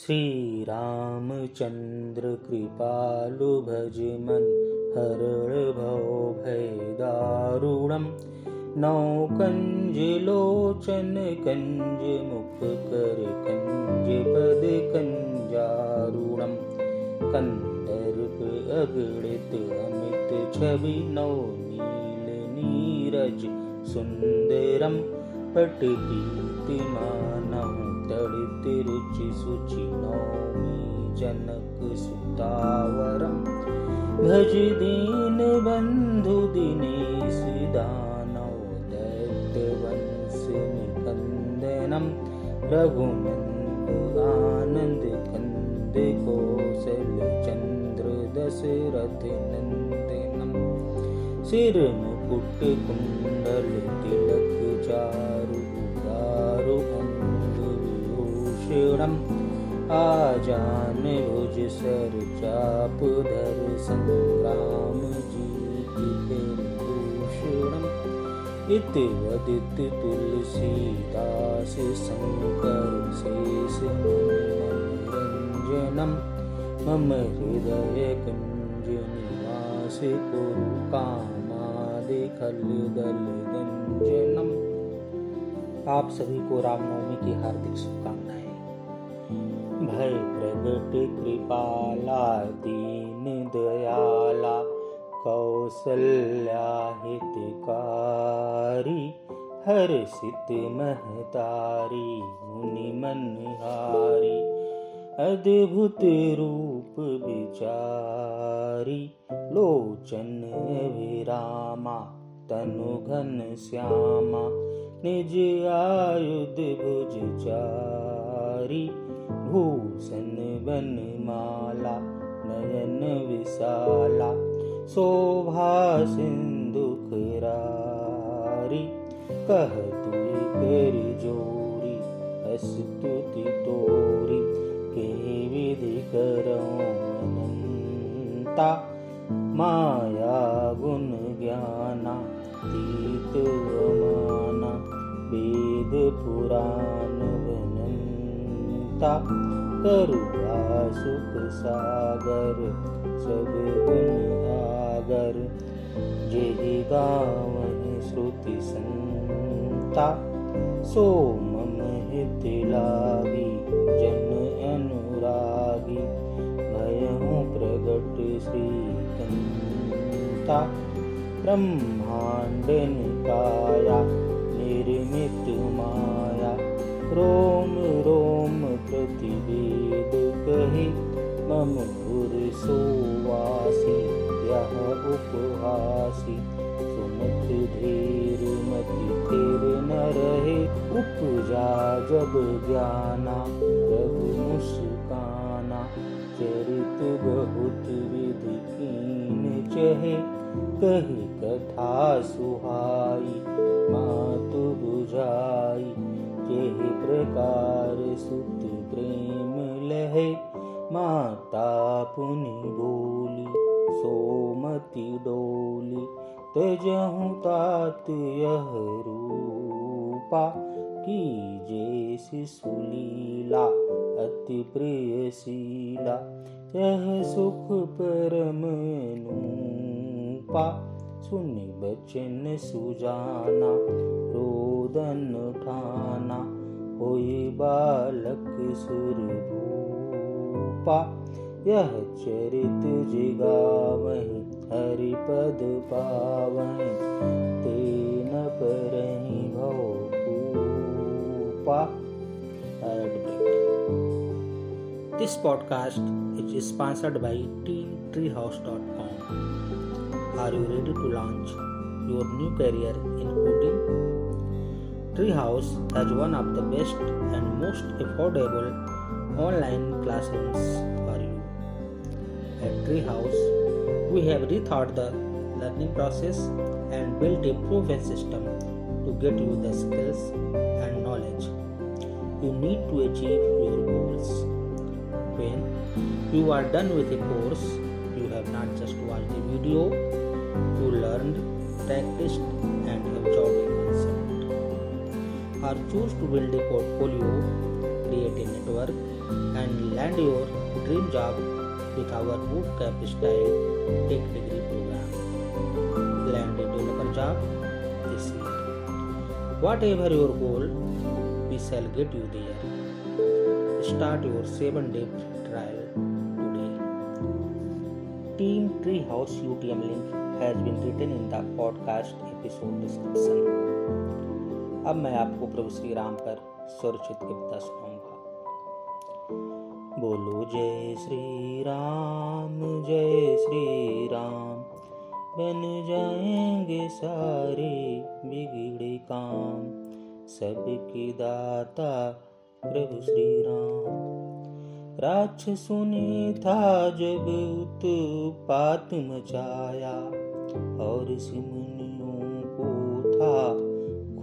श्रीरामचन्द्र कृपाल भज मन् हर भौ भैगारुढं नौ कञ्जलोचन कञ्जमुखकर कञ्जपद कञ्जारुणं कन्दर्प अगणित अमित छवि नौ नील नीरज सुन्दरं पटपीतिमाना चि सुमि जनक सुतावरं भज दीनबन्धुदिने दानो दत्तवंश नन्दनं रघुमन्द आनन्द कोसलचन्द्रदशरथ नन्दनं शिर मुकुटकुण्डल तिलक चारु अङ्गविभूषणम् आजान भुज सर चाप धर संग्राम जीतिभूषणम् इत वदित तुलसीदास शङ्कर शेष मनोरञ्जनं मम हृदय कुञ्ज निवास कुरु कामादिखल दल गञ्जनम् आप सभी को रामनवमी की हार्दिक शुभकामनाएँ। भय प्रगट कृपाला दीन दयाला कौसल्या हितकारी हर्षित महतारी मुनि मनहारी अद्भुत रूप विचारी लोचन विरामा तनु घन श्यामा निज आयुध भुज चारी भूषण बन माला नयन विशाला शोभा सिंधु खरारी कह तु कर जोरी स्तुति तोरी, के विधि करो माया गुण ज्ञाना, तीत अमाना, वेद पुराण बनंता करुणा सुख सागर, सब गुण आगर जेहि गावहि श्रुति संता, सो मम हित लागी जन अनुरागी। भयहु प्रगट श्रीकंता ब्रह्मांड निकाया, निर्मित माया रोम सोवासी यह उपहासी सुमत धीर मति फिर न रहे उपजा जब ज्ञाना प्रभु मुस्काना, चरित बहुत विधि कीन चहे, कही कथा सुहाई, मातु बुझाई जेहि प्रकार सुत प्रेम लहे। माता पुनि बोली, सोमति डोली तजहु तात यह रूपा की जे शिशुलीला अति प्रिय शीला, यह सुख परम नूपा। सुनि बचन सुजाना, रोदन ठाना होई बालक कृपा यह चरित जिगावही हरि पद पावही, तीन पर ही this podcast is sponsored by tea treehouse dot com are you ready to launch your new career in coding treehouse as one of the best and most affordable online classrooms for you. At Treehouse, we have rethought the learning process and built a proven system to get you the skills and knowledge you need to achieve your goals. When you are done with a course, you have not just watched a video, you learned, practiced, and absorbed a concept. Or choose to build a portfolio, create a network, and Land your dream job with our bootcamp style tech degree program. Land a developer job this year. Whatever your goal, we shall get you there. Start your 7 day trial today. Team Treehouse UTM link has been written in the podcast episode description. अब मैं आपको प्रभु श्री राम पर स्वरचित कविता सुनाऊँगा बोलो जय श्री राम जय श्री राम बन जाएँगे सारे बिगड़े काम। सबके दाता प्रभु श्री राम राक्षसों ने था जब उत्पात मचाया, और सिमनियों को था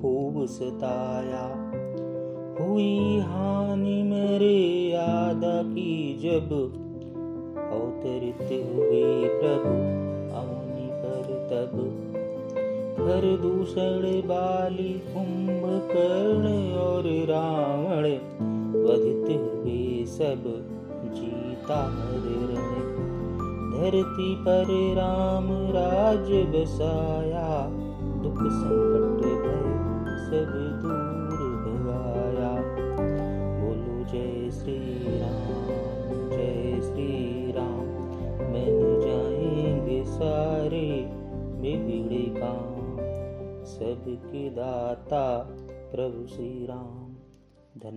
खूब सताया। हुई हानि मेरे याद की जब अवतरित हुए प्रभु अवनी पर तब। हर दूषण, बाली कर्ण और रावण वधित हुए सब जीता रण। धरती पर राम राज बसाया, दुख संकट भय सब दूर। सबके दाता प्रभु श्री राम। धन्यवाद